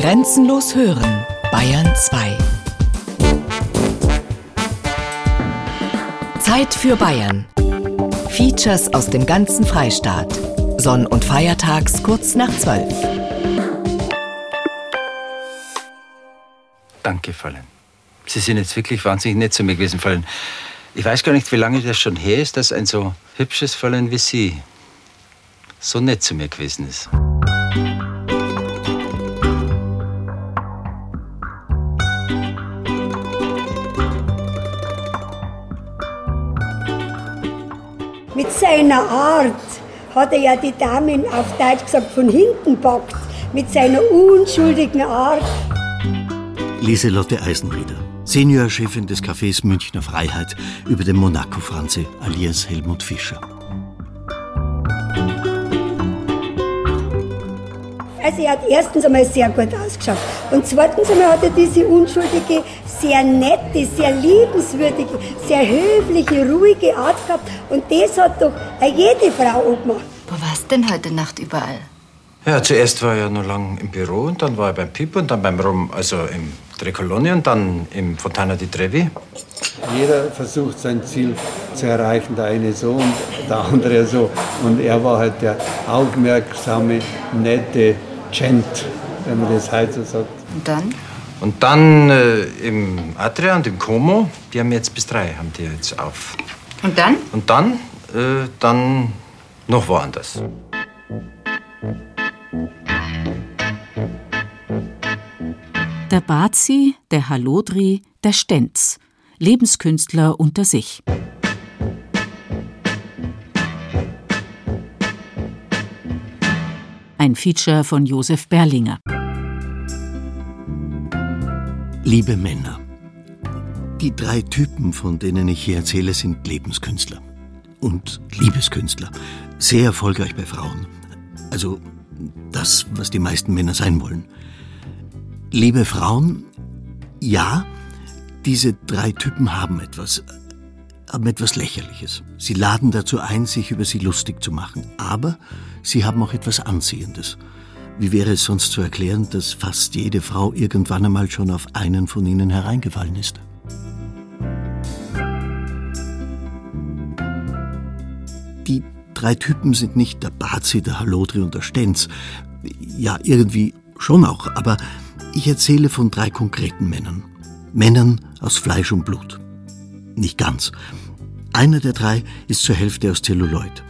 Grenzenlos hören, Bayern 2. Zeit für Bayern. Features aus dem ganzen Freistaat. Sonn- und Feiertags kurz nach 12. Danke, Fräulein. Sie sind jetzt wirklich wahnsinnig nett zu mir gewesen, Fräulein. Ich weiß gar nicht, wie lange das schon her ist, dass ein so hübsches Fräulein wie Sie so nett zu mir gewesen ist. Mit seiner Art hat er ja die Damen auf Deutsch gesagt von hinten packt. Mit seiner unschuldigen Art. Lieselotte Eisenrieder, Seniorchefin des Cafés Münchner Freiheit über dem Monaco-Franze alias Helmut Fischer. Also er hat erstens einmal sehr gut ausgeschaut. Und zweitens einmal hat er diese unschuldige, sehr nette, sehr liebenswürdige, sehr höfliche, ruhige Art gehabt. Und das hat doch jede Frau angemacht. Wo warst denn heute Nacht überall? Ja, zuerst war er ja noch lang im Büro und dann war er beim Pip und dann beim Rom, also im Trecoloni und dann im Fontana di Trevi. Jeder versucht sein Ziel zu erreichen, der eine so und der andere so. Und er war halt der aufmerksame, nette Gent, wenn man das heute so sagt. Und dann? Und dann äh, im Adria und im Como, die haben jetzt bis drei, haben die jetzt auf. Und dann? Und dann, äh, dann noch woanders. Der Bazi, der Halodri, der Stenz. Lebenskünstler unter sich. Ein Feature von Josef Berlinger. Liebe Männer. Die drei Typen, von denen ich hier erzähle, sind Lebenskünstler und Liebeskünstler. Sehr erfolgreich bei Frauen. Also das, was die meisten Männer sein wollen. Liebe Frauen, ja, diese drei Typen haben etwas, haben etwas Lächerliches. Sie laden dazu ein, sich über sie lustig zu machen. Aber sie haben auch etwas Anziehendes. Wie wäre es sonst zu erklären, dass fast jede Frau irgendwann einmal schon auf einen von ihnen hereingefallen ist? Die drei Typen sind nicht der Bazi, der Halodri und der Stenz. Ja, irgendwie schon auch, aber ich erzähle von drei konkreten Männern. Männern aus Fleisch und Blut. Nicht ganz. Einer der drei ist zur Hälfte aus Zelluloid.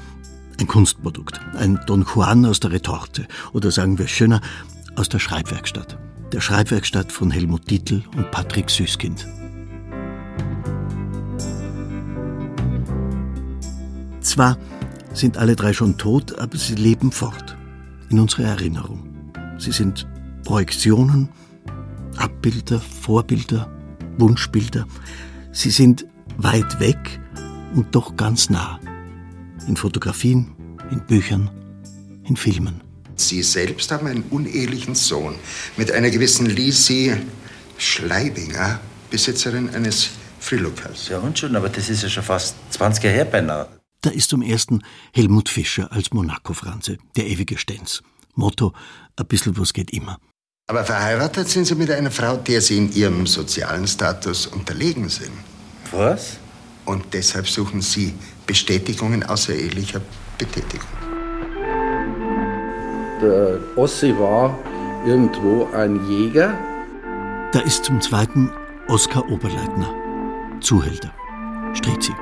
Ein Kunstprodukt. Ein Don Juan aus der Retorte. Oder sagen wir schöner, aus der Schreibwerkstatt. Der Schreibwerkstatt von Helmut Dietl und Patrick Süßkind. Zwar sind alle drei schon tot, aber sie leben fort. In unserer Erinnerung. Sie sind Projektionen, Abbilder, Vorbilder, Wunschbilder. Sie sind weit weg und doch ganz nah. In Fotografien, in Büchern, in Filmen. Sie selbst haben einen unehelichen Sohn mit einer gewissen Lisi Schleibinger, Besitzerin eines Frilukers. Ja und schon, aber das ist ja schon fast 20 Jahre her beinahe. Da ist zum ersten Helmut Fischer als Monaco-Franze, der ewige Stenz. Motto, ein bisschen was geht immer. Aber verheiratet sind Sie mit einer Frau, der Sie in Ihrem sozialen Status unterlegen sind. Was? Und deshalb suchen Sie Bestätigungen außerehelicher Betätigung. Der Ossi war irgendwo ein Jäger. Da ist zum zweiten Oskar Oberleitner, Zuhälter, Strizi.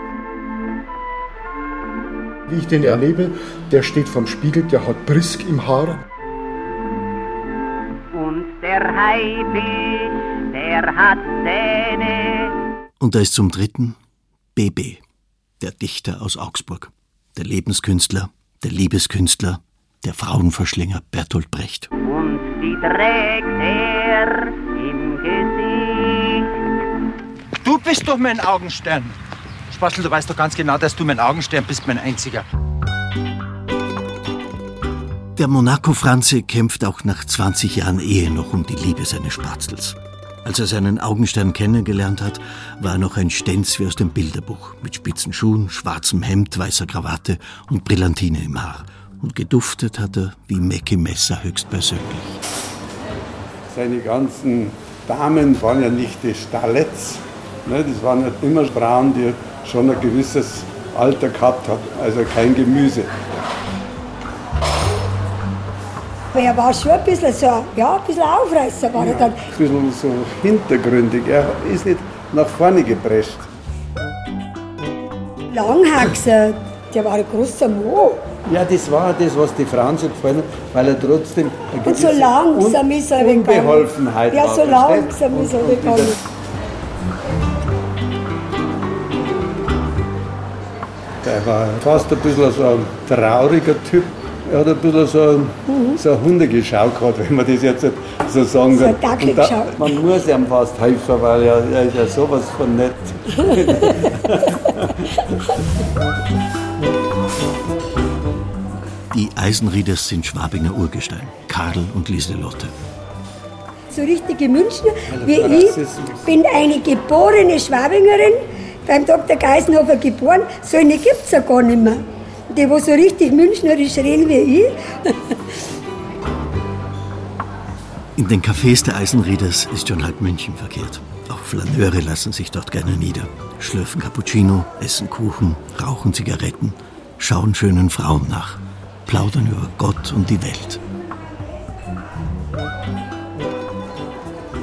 Wie ich den erlebe, der steht vom Spiegel, der hat Brisk im Haar. Und der Haifisch, der hat Zähne. Und da ist zum dritten BB, der Dichter aus Augsburg, der Lebenskünstler, der Liebeskünstler, der Frauenverschlinger Bertolt Brecht. Und die trägt er im Gesicht. Du bist doch mein Augenstern. Spatzel, du weißt doch ganz genau, dass du mein Augenstern bist, mein einziger. Der Monaco-Franze kämpft auch nach 20 Jahren Ehe noch um die Liebe seines Spatzels. Als er seinen Augenstern kennengelernt hat, war er noch ein Stenz wie aus dem Bilderbuch, mit spitzen Schuhen, schwarzem Hemd, weißer Krawatte und Brillantine im Haar. Und geduftet hat er wie Mackie Messer höchstpersönlich. seine ganzen Damen waren ja nicht die Stalets. Ne? Das waren ja immer Frauen, die schon ein gewisses Alter gehabt haben, also kein Gemüse. Aber er war schon ein bisschen so, ja, ein bisschen Aufreißer war er dann. Ein bisschen so hintergründig. Er ist nicht nach vorne geprescht. Langhaxer, der war ein großer Mo. Ja, das war das, was die Frauen so gefallen hat, weil er trotzdem eine Und so langsam ist er weggegangen. Unbeholfenheit Ja, so langsam ist er weggegangen. Der war fast ein bisschen so ein trauriger Typ. Er hat ein bisschen so, so eine Hundegeschau gehabt, wenn man das jetzt so sagen Mhm. So kann. ein Und da, Dackelgeschau. man muss ihm fast helfen, weil er, er ist ja sowas von nett. Die Eisenrieders sind Schwabinger Urgestein, Karl und Lieselotte. So richtige Münchner wie ich bin eine geborene Schwabingerin, beim Dr. Geisenhofer geboren. So eine gibt es ja gar nicht mehr. Die, wo so richtig münchnerisch reden wie ich. In den Cafés der Eisenrieders ist schon halb München verkehrt. Auch Flaneure lassen sich dort gerne nieder. Schlürfen Cappuccino, essen Kuchen, rauchen Zigaretten, schauen schönen Frauen nach, plaudern über Gott und die Welt.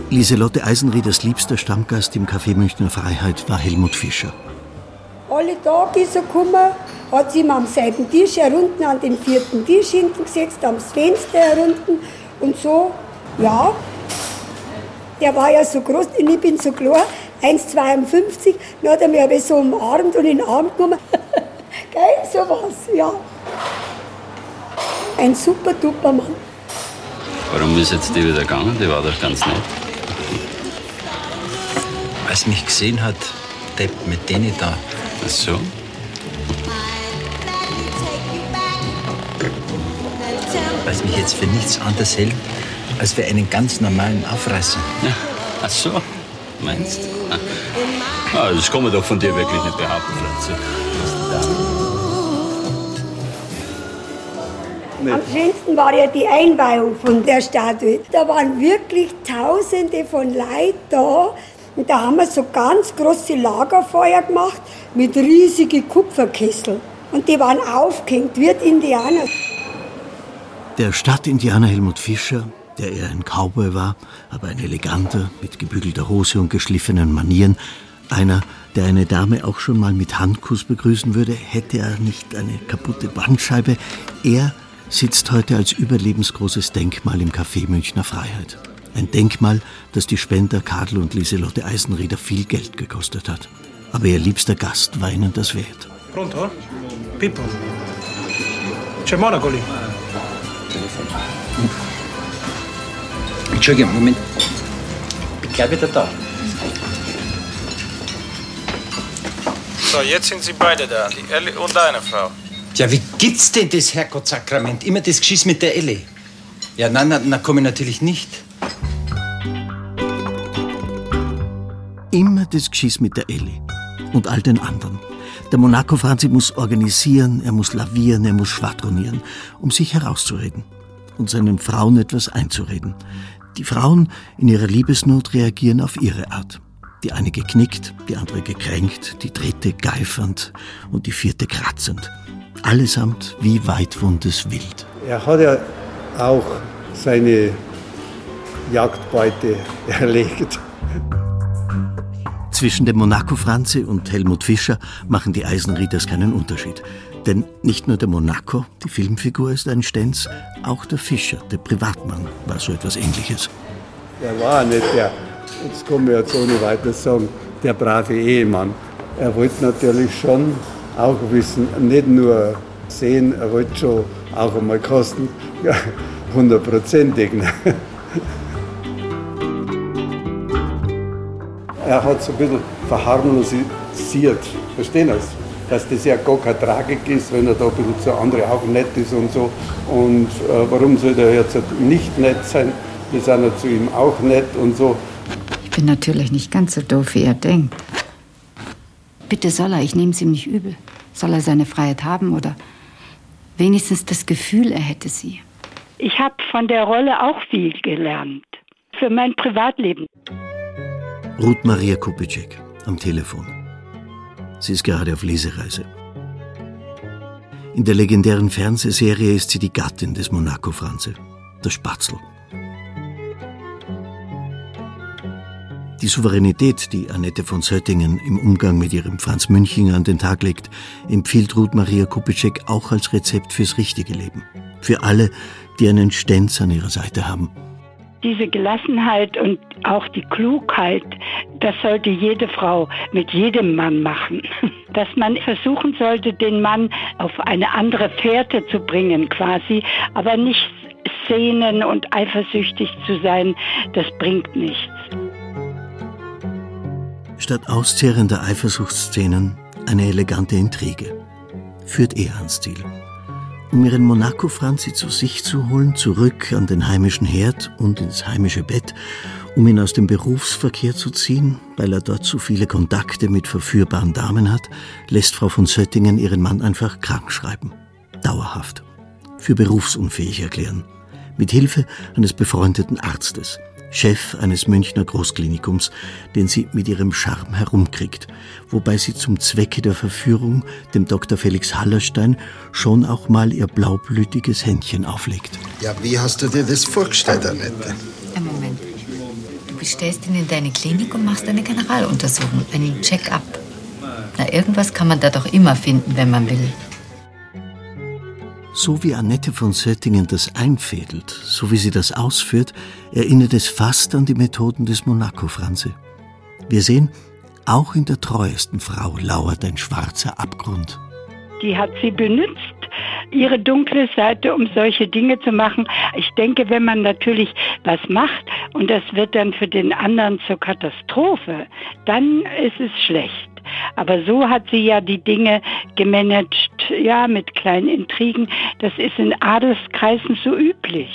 Lieselotte Eisenrieders liebster Stammgast im Café Münchner Freiheit war Helmut Fischer. Alle Tage ist er gekommen, hat sich immer am selben Tisch herunten an den vierten Tisch hinten gesetzt, am Fenster herunten und so, ja. Der war ja so groß und ich bin so klar, 1,52, dann hat er mich aber so umarmt und in den Arm genommen. Geil, sowas, ja. Ein super duper Mann. Warum ist jetzt die wieder gegangen? Die war doch ganz nett. Als mich gesehen hat, Depp mit denen da. Ach so? Es mich jetzt für nichts anderes hält, als für einen ganz normalen Aufreißer. Ja. Ach so, meinst du? Ah, das kann man doch von dir wirklich nicht behaupten, Franzi. Am schönsten war ja die Einweihung von der Statue. Da waren wirklich Tausende von Leuten da. Und da haben wir so ganz große Lagerfeuer gemacht mit riesigen Kupferkessel. Und die waren aufgehängt wie die Indianer. Der Stadtindianer Helmut Fischer, der eher ein Cowboy war, aber ein eleganter, mit gebügelter Hose und geschliffenen Manieren, einer, der eine Dame auch schon mal mit Handkuss begrüßen würde, hätte er nicht eine kaputte Bandscheibe. Er sitzt heute als überlebensgroßes Denkmal im Café Münchner Freiheit. Ein Denkmal, das die Spender Kadel und Lieselotte Eisenrieder viel Geld gekostet hat. Aber ihr liebster Gast war ihnen das wert. Pronto? Pippo? C'è Monaco lì? Entschuldigung, Moment. Ich bin gleich wieder da. So, jetzt sind Sie beide da, die Ellie und deine Frau. Ja, wie gibt's denn das, Herrgottsakrament? Immer das Geschiss mit der Elle. Ja, nein, nein, na komme ich natürlich nicht. Immer das Geschiss mit der Elli und all den anderen. Der Monaco Franzi muss organisieren, er muss lavieren, er muss schwadronieren, um sich herauszureden und seinen Frauen etwas einzureden. Die Frauen in ihrer Liebesnot reagieren auf ihre Art. Die eine geknickt, die andere gekränkt, die dritte geifernd und die vierte kratzend. Allesamt wie weitwundes Wild. Er hat ja auch seine Jagdbeute erlegt. Zwischen dem Monaco Franzi und Helmut Fischer machen die Eisenrieders keinen Unterschied. Denn nicht nur der Monaco, die Filmfigur, ist ein Stenz, auch der Fischer, der Privatmann, war so etwas ähnliches. Er war nicht der, das kann man jetzt ohne weiteres sagen, der brave Ehemann. Er wollte natürlich schon auch wissen, nicht nur sehen, er wollte schon auch einmal kosten, ja, hundertprozentig. Ne? Er hat so ein bisschen verharmlosiert, verstehen Sie? Dass das ja gar keine Tragik ist, wenn er da ein bisschen zu anderen auch nett ist und so. Und äh, warum soll er jetzt nicht nett sein? Wir sind ja zu ihm auch nett und so. Ich bin natürlich nicht ganz so doof, wie er denkt. Bitte soll er, ich nehme es ihm nicht übel. Soll er seine Freiheit haben oder wenigstens das Gefühl, er hätte sie. Ich habe von der Rolle auch viel gelernt. für mein Privatleben. Ruth Maria Kupitschek am Telefon. Sie ist gerade auf Lesereise. In der legendären Fernsehserie ist sie die Gattin des Monaco Franze, der Spatzel. Die Souveränität, die Annette von Söttingen im Umgang mit ihrem Franz Münchinger an den Tag legt, empfiehlt Ruth Maria Kupitschek auch als Rezept fürs richtige Leben. Für alle, die einen Stenz an ihrer Seite haben. Diese Gelassenheit und auch die Klugheit, das sollte jede Frau mit jedem Mann machen. Dass man versuchen sollte, den Mann auf eine andere Fährte zu bringen quasi, aber nicht sehnen und eifersüchtig zu sein, das bringt nichts. Statt auszehrender Eifersuchtsszenen eine elegante Intrige. Führt er ans Ziel. Um ihren Monaco-Franzi zu sich zu holen, zurück an den heimischen Herd und ins heimische Bett, um ihn aus dem Berufsverkehr zu ziehen, weil er dort zu viele Kontakte mit verführbaren Damen hat, lässt Frau von Söttingen ihren Mann einfach krank schreiben. Dauerhaft. Für berufsunfähig erklären. Mit Hilfe eines befreundeten Arztes. Chef eines Münchner Großklinikums, den sie mit ihrem Charme herumkriegt, wobei sie zum Zwecke der Verführung dem Dr. Felix Hallerstein schon auch mal ihr blaublütiges Händchen auflegt. Ja, wie hast du dir das vorgestellt, Annette? Ein Moment. Du bestellst ihn in deine Klinik und machst eine Generaluntersuchung, einen Check-up. Na, irgendwas kann man da doch immer finden, wenn man will. So wie Annette von Söttingen das einfädelt, so wie sie das ausführt, erinnert es fast an die Methoden des Monaco-Franze. Wir sehen, auch in der treuesten Frau lauert ein schwarzer Abgrund. Die hat sie benutzt, ihre dunkle Seite, um solche Dinge zu machen. Ich denke, wenn man natürlich was macht und das wird dann für den anderen zur Katastrophe, dann ist es schlecht. Aber so hat sie ja die Dinge gemanagt, ja, mit kleinen Intrigen. Das ist in Adelskreisen so üblich.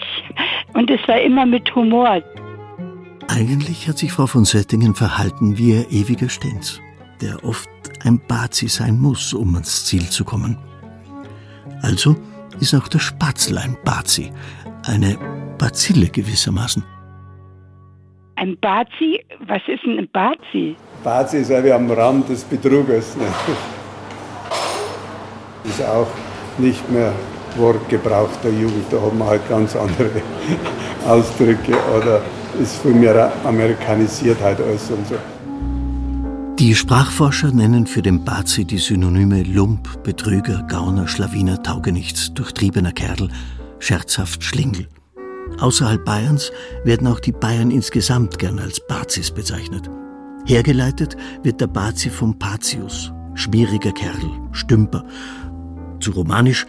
Und es war immer mit Humor. Eigentlich hat sich Frau von Söttingen verhalten wie ihr ewiger Stenz, der oft ein Bazi sein muss, um ans Ziel zu kommen. Also ist auch der Spatzel ein Bazi, eine Bazille gewissermaßen. Ein Bazi? Was ist denn ein Bazi? Bazi ist ja wie am Rand des Betruges. Ne? Ist auch nicht mehr Wortgebrauch der Jugend. Da haben wir halt ganz andere Ausdrücke oder ist viel mehr amerikanisiert halt alles und so. Die Sprachforscher nennen für den Bazi die Synonyme Lump, Betrüger, Gauner, Schlawiner, Taugenichts, durchtriebener Kerl, scherzhaft Schlingel. Außerhalb Bayerns werden auch die Bayern insgesamt gern als Bazis bezeichnet. Hergeleitet wird der Bazi vom Patius, schmieriger Kerl, Stümper. Zu romanisch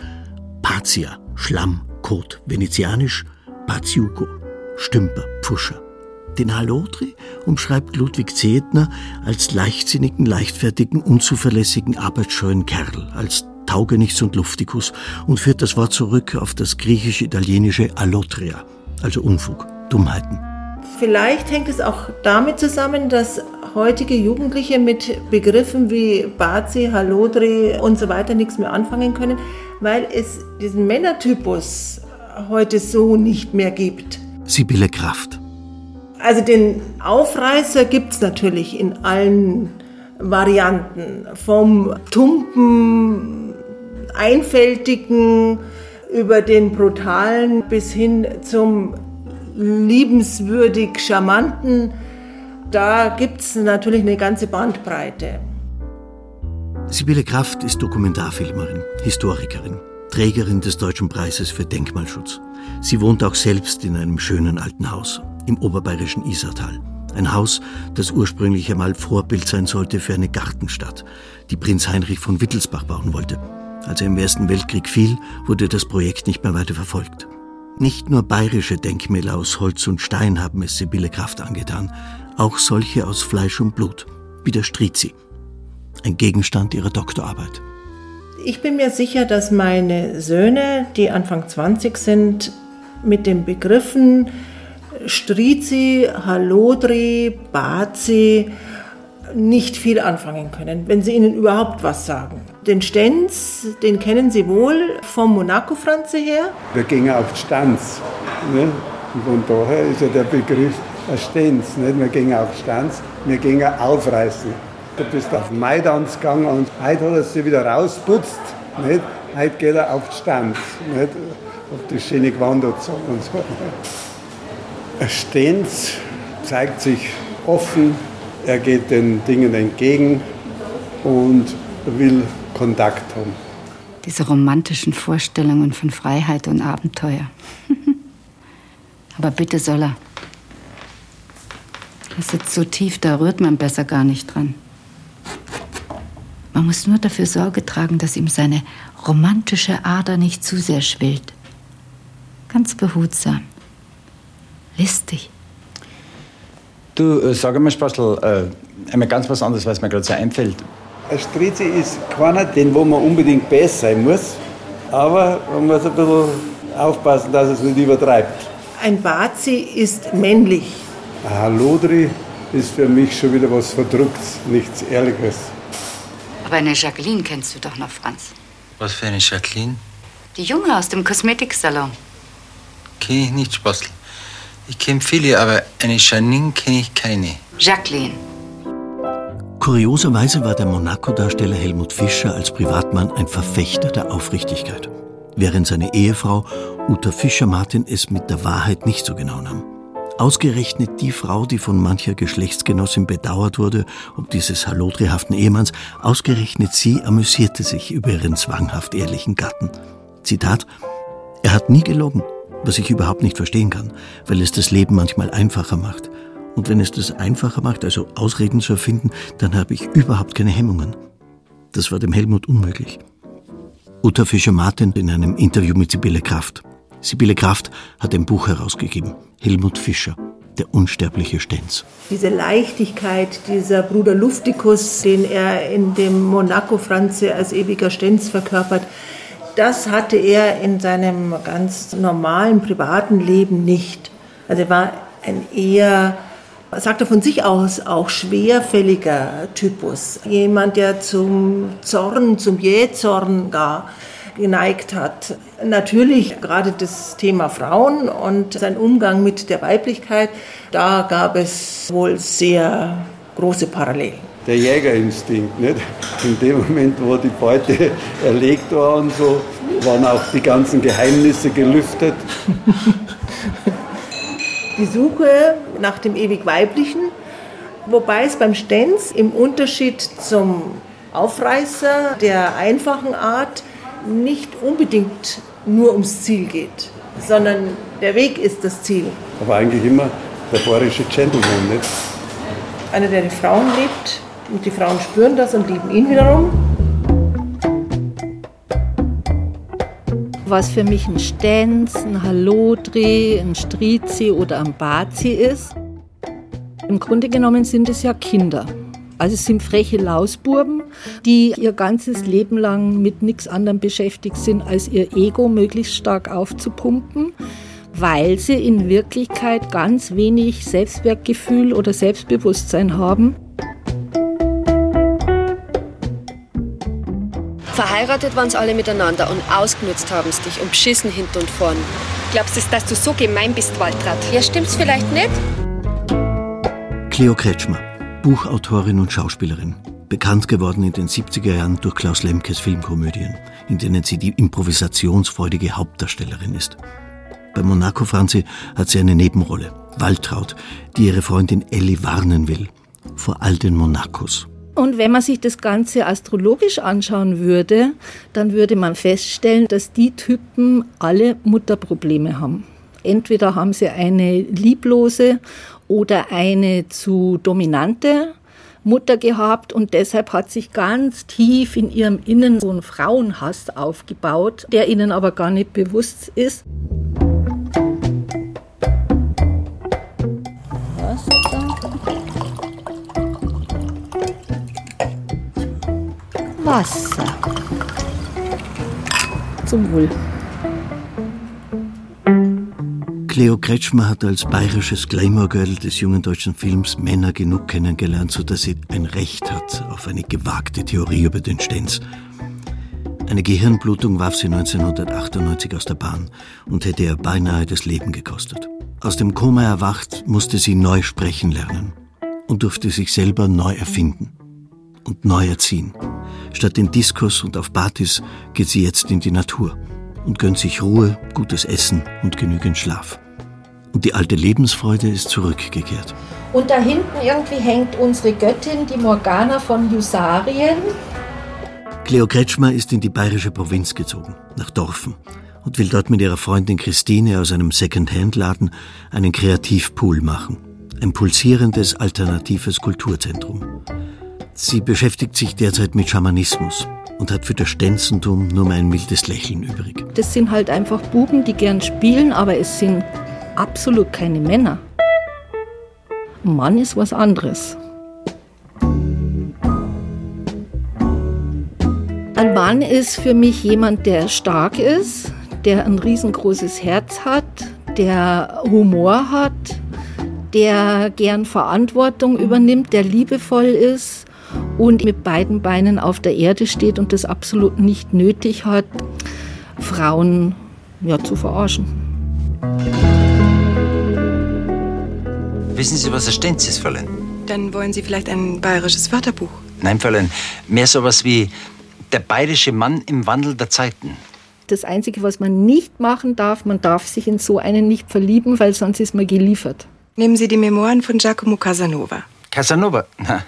Pazia, Schlamm, Kot, venezianisch Paziuco, Stümper, Pfuscher. Den Halotri umschreibt Ludwig Zehetner als leichtsinnigen, leichtfertigen, unzuverlässigen, arbeitsscheuen Kerl, als Taugenichts und Luftikus und führt das Wort zurück auf das griechisch-italienische Allotria, also Unfug, Dummheiten. Vielleicht hängt es auch damit zusammen, dass heutige Jugendliche mit Begriffen wie Bazi, Halodri und so weiter nichts mehr anfangen können, weil es diesen Männertypus heute so nicht mehr gibt. Sibylle Kraft. Also den Aufreißer gibt es natürlich in allen Varianten. Vom tumpen, einfältigen über den brutalen bis hin zum liebenswürdig charmanten. Da gibt es natürlich eine ganze Bandbreite. Sibylle Kraft ist Dokumentarfilmerin, Historikerin, Trägerin des Deutschen Preises für Denkmalschutz. Sie wohnt auch selbst in einem schönen alten Haus im oberbayerischen Isartal. Ein Haus, das ursprünglich einmal Vorbild sein sollte für eine Gartenstadt, die Prinz Heinrich von Wittelsbach bauen wollte. Als er im Ersten Weltkrieg fiel, wurde das Projekt nicht mehr weiter verfolgt. Nicht nur bayerische Denkmäler aus Holz und Stein haben es Sibylle Kraft angetan, auch solche aus Fleisch und Blut, wie der Strizi, ein Gegenstand ihrer Doktorarbeit. Ich bin mir sicher, dass meine Söhne, die Anfang 20 sind, mit den Begriffen Strizi, Halodri, Bazi nicht viel anfangen können, wenn sie ihnen überhaupt was sagen. Den Stenz, den kennen sie wohl vom Monaco-Franze her. Wir gingen auf Stanz. Ne? Von daher ist ja der Begriff ein Stenz. Nicht? Wir gingen auf Stanz, wir gingen aufreißen. Du bist auf Maidans gegangen und heute hat er sich wieder rausputzt. Nicht? Heute geht er auf Stanz. Nicht? Auf die schöne gewandert und so. Stenz zeigt sich offen, er geht den Dingen entgegen und will Kontakt haben. Diese romantischen Vorstellungen von Freiheit und Abenteuer. Aber bitte soll er. Er sitzt so tief, da rührt man besser gar nicht dran. Man muss nur dafür Sorge tragen, dass ihm seine romantische Ader nicht zu sehr schwillt. Ganz behutsam. Listig. Du, äh, sag einmal, Spastel, äh, einmal ganz was anderes, was mir gerade so einfällt. Ein Strizi ist keiner, den wo man unbedingt besser sein muss, aber man muss ein bisschen aufpassen, dass es nicht übertreibt. Ein Bazi ist männlich. Ein Halodri ist für mich schon wieder was Verdrucktes, nichts Ehrliches. Aber eine Jacqueline kennst du doch noch, Franz. Was für eine Jacqueline? Die Junge aus dem Kosmetiksalon. Kenne ich nicht, Spastel. Ich kenne viele, aber eine Janine kenne ich keine. Jacqueline. Kurioserweise war der Monaco-Darsteller Helmut Fischer als Privatmann ein Verfechter der Aufrichtigkeit, während seine Ehefrau Uta Fischer-Martin es mit der Wahrheit nicht so genau nahm. Ausgerechnet die Frau, die von mancher Geschlechtsgenossin bedauert wurde, ob dieses halodrihaften Ehemanns, ausgerechnet sie amüsierte sich über ihren zwanghaft ehrlichen Gatten. Zitat, er hat nie gelogen, was ich überhaupt nicht verstehen kann, weil es das Leben manchmal einfacher macht. Und wenn es das einfacher macht, also Ausreden zu erfinden, dann habe ich überhaupt keine Hemmungen. Das war dem Helmut unmöglich. Uta Fischer-Martin in einem Interview mit Sibylle Kraft. Sibylle Kraft hat ein Buch herausgegeben. Helmut Fischer, der unsterbliche Stenz. Diese Leichtigkeit, dieser Bruder Luftikus, den er in dem Monaco Franze als ewiger Stenz verkörpert, das hatte er in seinem ganz normalen privaten Leben nicht. Also er war ein eher sagt er von sich aus, auch schwerfälliger Typus. Jemand, der zum Zorn, zum Jähzorn gar geneigt hat. Natürlich gerade das Thema Frauen und sein Umgang mit der Weiblichkeit, da gab es wohl sehr große Parallelen. Der Jägerinstinkt, nicht? In dem Moment, wo die Beute erlegt war und so, waren auch die ganzen Geheimnisse gelüftet. die Suche nach dem ewig Weiblichen, wobei es beim Stenz im Unterschied zum Aufreißer der einfachen Art nicht unbedingt nur ums Ziel geht, sondern der Weg ist das Ziel. Aber eigentlich immer der bayerische Gentleman, nicht? Einer, der die Frauen liebt und die Frauen spüren das und lieben ihn wiederum. Was für mich ein Stenz, ein Hallodri, ein Strizi oder ein Bazi ist. Im Grunde genommen sind es ja Kinder. Also es sind freche Lausburben, die ihr ganzes Leben lang mit nichts anderem beschäftigt sind, als ihr Ego möglichst stark aufzupumpen, weil sie in Wirklichkeit ganz wenig Selbstwertgefühl oder Selbstbewusstsein haben. Verheiratet waren sie alle miteinander und ausgenutzt haben sie dich und beschissen hinten und vorn. Glaubst du, dass du so gemein bist, Waltraud? Ja, stimmt's vielleicht nicht? Cleo Kretschmer, Buchautorin und Schauspielerin. Bekannt geworden in den 70er Jahren durch Klaus Lemkes Filmkomödien, in denen sie die improvisationsfreudige Hauptdarstellerin ist. Bei Monaco Franzi hat sie eine Nebenrolle, Waltraud, die ihre Freundin Ellie warnen will vor all den Monacos. Und wenn man sich das Ganze astrologisch anschauen würde, dann würde man feststellen, dass die Typen alle Mutterprobleme haben. Entweder haben sie eine lieblose oder eine zu dominante Mutter gehabt und deshalb hat sich ganz tief in ihrem Innen so ein Frauenhass aufgebaut, der ihnen aber gar nicht bewusst ist. Wasser. Zum Wohl. Cleo Kretschmer hat als bayerisches Glamour-Girl des jungen deutschen Films Männer genug kennengelernt, sodass sie ein Recht hat auf eine gewagte Theorie über den Stenz. Eine Gehirnblutung warf sie 1998 aus der Bahn und hätte ihr beinahe das Leben gekostet. Aus dem Koma erwacht, musste sie neu sprechen lernen und durfte sich selber neu erfinden und neu erziehen. Statt in Diskurs und auf Partys geht sie jetzt in die Natur und gönnt sich Ruhe, gutes Essen und genügend Schlaf. Und die alte Lebensfreude ist zurückgekehrt. Und da hinten irgendwie hängt unsere Göttin, die Morgana von Husarien. Cleo Kretschmer ist in die bayerische Provinz gezogen, nach Dorfen, und will dort mit ihrer Freundin Christine aus einem Second-Hand-Laden einen Kreativpool machen. Ein pulsierendes, alternatives Kulturzentrum. Sie beschäftigt sich derzeit mit Schamanismus und hat für das Stenzentum nur mehr ein mildes Lächeln übrig. Das sind halt einfach Buben, die gern spielen, aber es sind absolut keine Männer. Ein Mann ist was anderes. Ein Mann ist für mich jemand, der stark ist, der ein riesengroßes Herz hat, der Humor hat, der gern Verantwortung übernimmt, der liebevoll ist und mit beiden Beinen auf der Erde steht und das absolut nicht nötig hat, Frauen ja, zu verarschen. Wissen Sie, was ein Stenz ist, Fräulein? Dann wollen Sie vielleicht ein bayerisches Wörterbuch. Nein, Fräulein, mehr sowas wie der bayerische Mann im Wandel der Zeiten. Das Einzige, was man nicht machen darf, man darf sich in so einen nicht verlieben, weil sonst ist man geliefert. Nehmen Sie die Memoiren von Giacomo Casanova. Casanova? Na,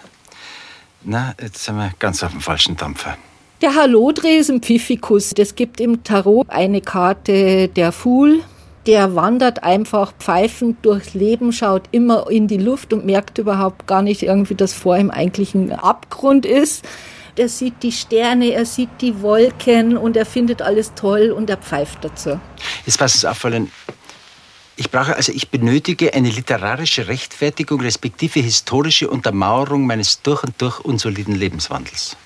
na jetzt sind wir ganz auf dem falschen Dampfer. Der Hallodreh ist ein Pfiffikus. Es gibt im Tarot eine Karte der Fool. Der wandert einfach pfeifend durchs Leben, schaut immer in die Luft und merkt überhaupt gar nicht irgendwie, dass vor ihm eigentlich ein Abgrund ist. Er sieht die Sterne, er sieht die Wolken und er findet alles toll und er pfeift dazu. Jetzt passen Sie auf, Fräulein. Ich brauche, also ich benötige eine literarische Rechtfertigung respektive historische Untermauerung meines durch und durch unsoliden Lebenswandels.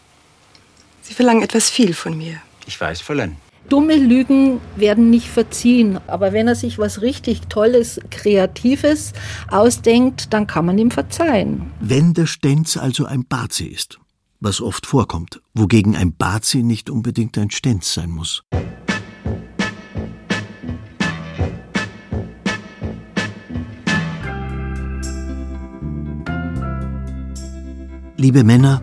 Sie verlangen etwas viel von mir. Ich weiß, Fräulein. Dumme Lügen werden nicht verziehen, aber wenn er sich was richtig Tolles, Kreatives ausdenkt, dann kann man ihm verzeihen. Wenn der Stenz also ein Bazi ist, was oft vorkommt, wogegen ein Bazi nicht unbedingt ein Stenz sein muss. Liebe Männer,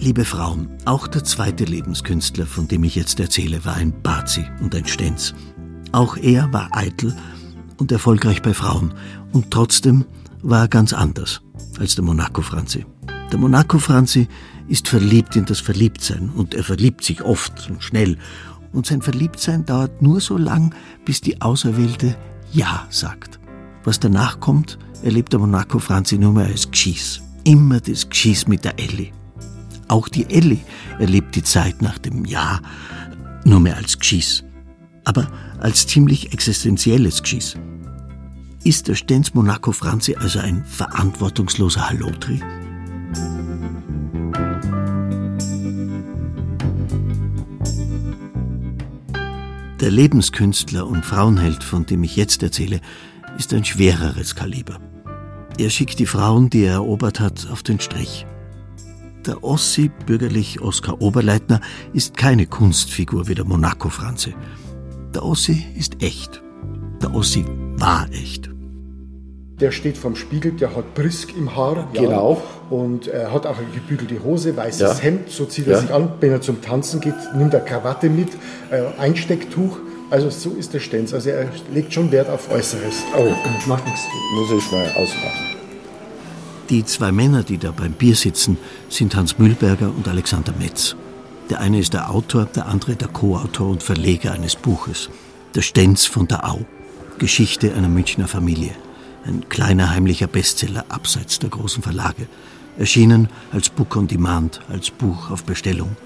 liebe Frauen, auch der zweite Lebenskünstler, von dem ich jetzt erzähle, war ein Bazi und ein Stenz. Auch er war eitel und erfolgreich bei Frauen und trotzdem war er ganz anders als der Monaco Franzi. Der Monaco Franzi ist verliebt in das Verliebtsein und er verliebt sich oft und schnell und sein Verliebtsein dauert nur so lang, bis die Auserwählte Ja sagt. Was danach kommt, erlebt der Monaco Franzi nur mehr als Gschieß. Immer das Gschieß mit der Elli. Auch die Elli erlebt die Zeit nach dem Ja nur mehr als Gschieß. Aber als ziemlich existenzielles Gschieß. Ist der Stenz Monaco Franzi also ein verantwortungsloser Hallotri? Der Lebenskünstler und Frauenheld, von dem ich jetzt erzähle, ist ein schwereres Kaliber. Er schickt die Frauen, die er erobert hat, auf den Strich. Der Ossi, bürgerlich Oskar Oberleitner, ist keine Kunstfigur wie der Monaco Franze. Der Ossi ist echt. Der Ossi war echt. Der steht vorm Spiegel, der hat Brisk im Haar. Genau. Und er hat auch eine gebügelte Hose, weißes Ja. Hemd, so zieht er Ja. sich an. Wenn er zum Tanzen geht, nimmt er Krawatte mit, äh, Einstecktuch. Also so ist der Stenz. Also er legt schon Wert auf Äußeres. Oh, macht nichts. Muss ich schnell ausmachen. Die zwei Männer, die da beim Bier sitzen, sind Hans Mühlberger und Alexander Metz. Der eine ist der Autor, der andere der Co-Autor und Verleger eines Buches. Der Stenz von der Au. Geschichte einer Münchner Familie. Ein kleiner heimlicher Bestseller abseits der großen Verlage. Erschienen als Book on Demand, als Buch auf Bestellung.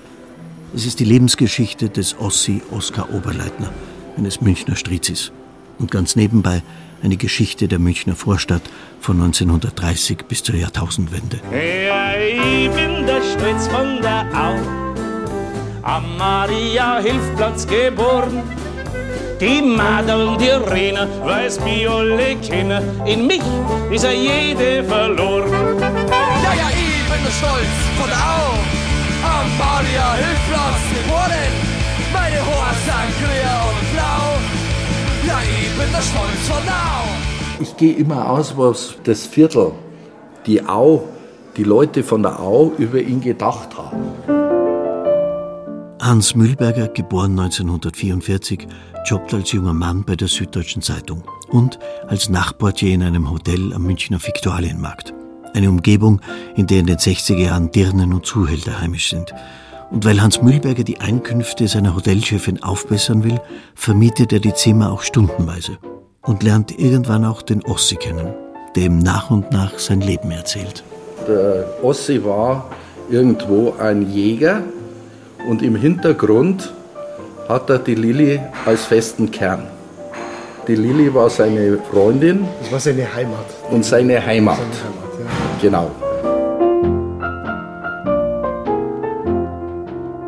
Es ist die Lebensgeschichte des Ossi Oskar Oberleitner, eines Münchner Strizis. Und ganz nebenbei eine Geschichte der Münchner Vorstadt von 1930 bis zur Jahrtausendwende. Ja, ich bin der Stritz von der Au, am Maria-Hilfplatz geboren. Die Madeln, die Rena, weiß mich alle kennen. In mich ist er jede verloren. Ja, ja, ich bin der Stolz von der Au am Maria Hilfplatz geboren. Sein grün und blau, ja, ich bin der Stolz von Au. Ich gehe immer aus, was das Viertel, die Au, die Leute von der Au über ihn gedacht haben. Hans Mühlberger, geboren 1944, jobbt als junger Mann bei der Süddeutschen Zeitung und als Nachtportier in einem Hotel am Münchner Viktualienmarkt. Eine Umgebung, in der in den 60er Jahren Dirnen und Zuhälter heimisch sind. Und weil Hans Mühlberger die Einkünfte seiner Hotelchefin aufbessern will, vermietet er die Zimmer auch stundenweise und lernt irgendwann auch den Ossi kennen, der ihm nach und nach sein Leben erzählt. Der Ossi war irgendwo ein Jäger und im Hintergrund hat er die Lilly als festen Kern. Die Lilly war seine Freundin Das war seine Heimat. und seine Heimat. Genau.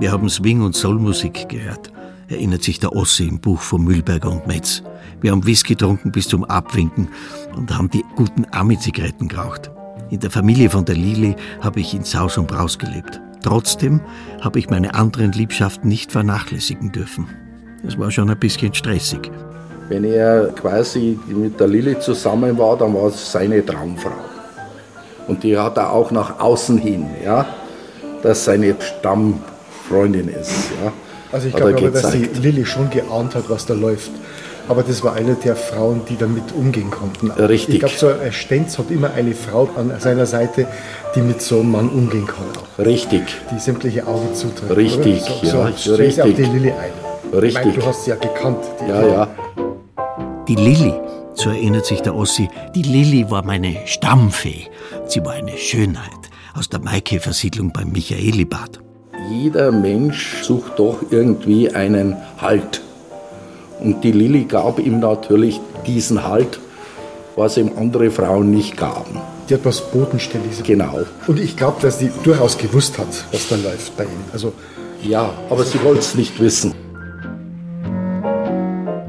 Wir haben Swing- und Soulmusik gehört, erinnert sich der Ossi im Buch von Mühlberger und Metz. Wir haben Whisky getrunken bis zum Abwinken und haben die guten Ami-Zigaretten geraucht. In der Familie von der Lili habe ich in Saus und Braus gelebt. Trotzdem habe ich meine anderen Liebschaften nicht vernachlässigen dürfen. Es war schon ein bisschen stressig. Wenn er quasi mit der Lilly zusammen war, dann war es seine Traumfrau. Und die hat er auch nach außen hin, ja, dass seine Stammfreundin ist. Ja. Also ich glaube aber, dass die. Lilly schon geahnt hat, was da läuft. Aber das war eine der Frauen, die damit umgehen konnten. Richtig. Ich glaube, so ein Stenz hat immer eine Frau an seiner Seite, die mit so einem Mann umgehen kann. Auch. Richtig. Die sämtliche Augen zudrückt. Richtig, so, ja, so, ist auch die richtig. Lilly ein. Richtig. Ich meine, du hast sie ja gekannt. Die Ja, ja. Die Lilly, so erinnert sich der Ossi, die Lilly war meine Stammfee. Sie war eine Schönheit aus der Maikäfersiedlung beim Michaelibad. Jeder Mensch sucht doch irgendwie einen Halt. Und die Lilly gab ihm natürlich diesen Halt, was ihm andere Frauen nicht gaben. Die hat was Bodenständiges. Genau. Und ich glaube, dass sie durchaus gewusst hat, was da läuft bei ihm. Also, Ja, aber sie wollte es nicht wissen.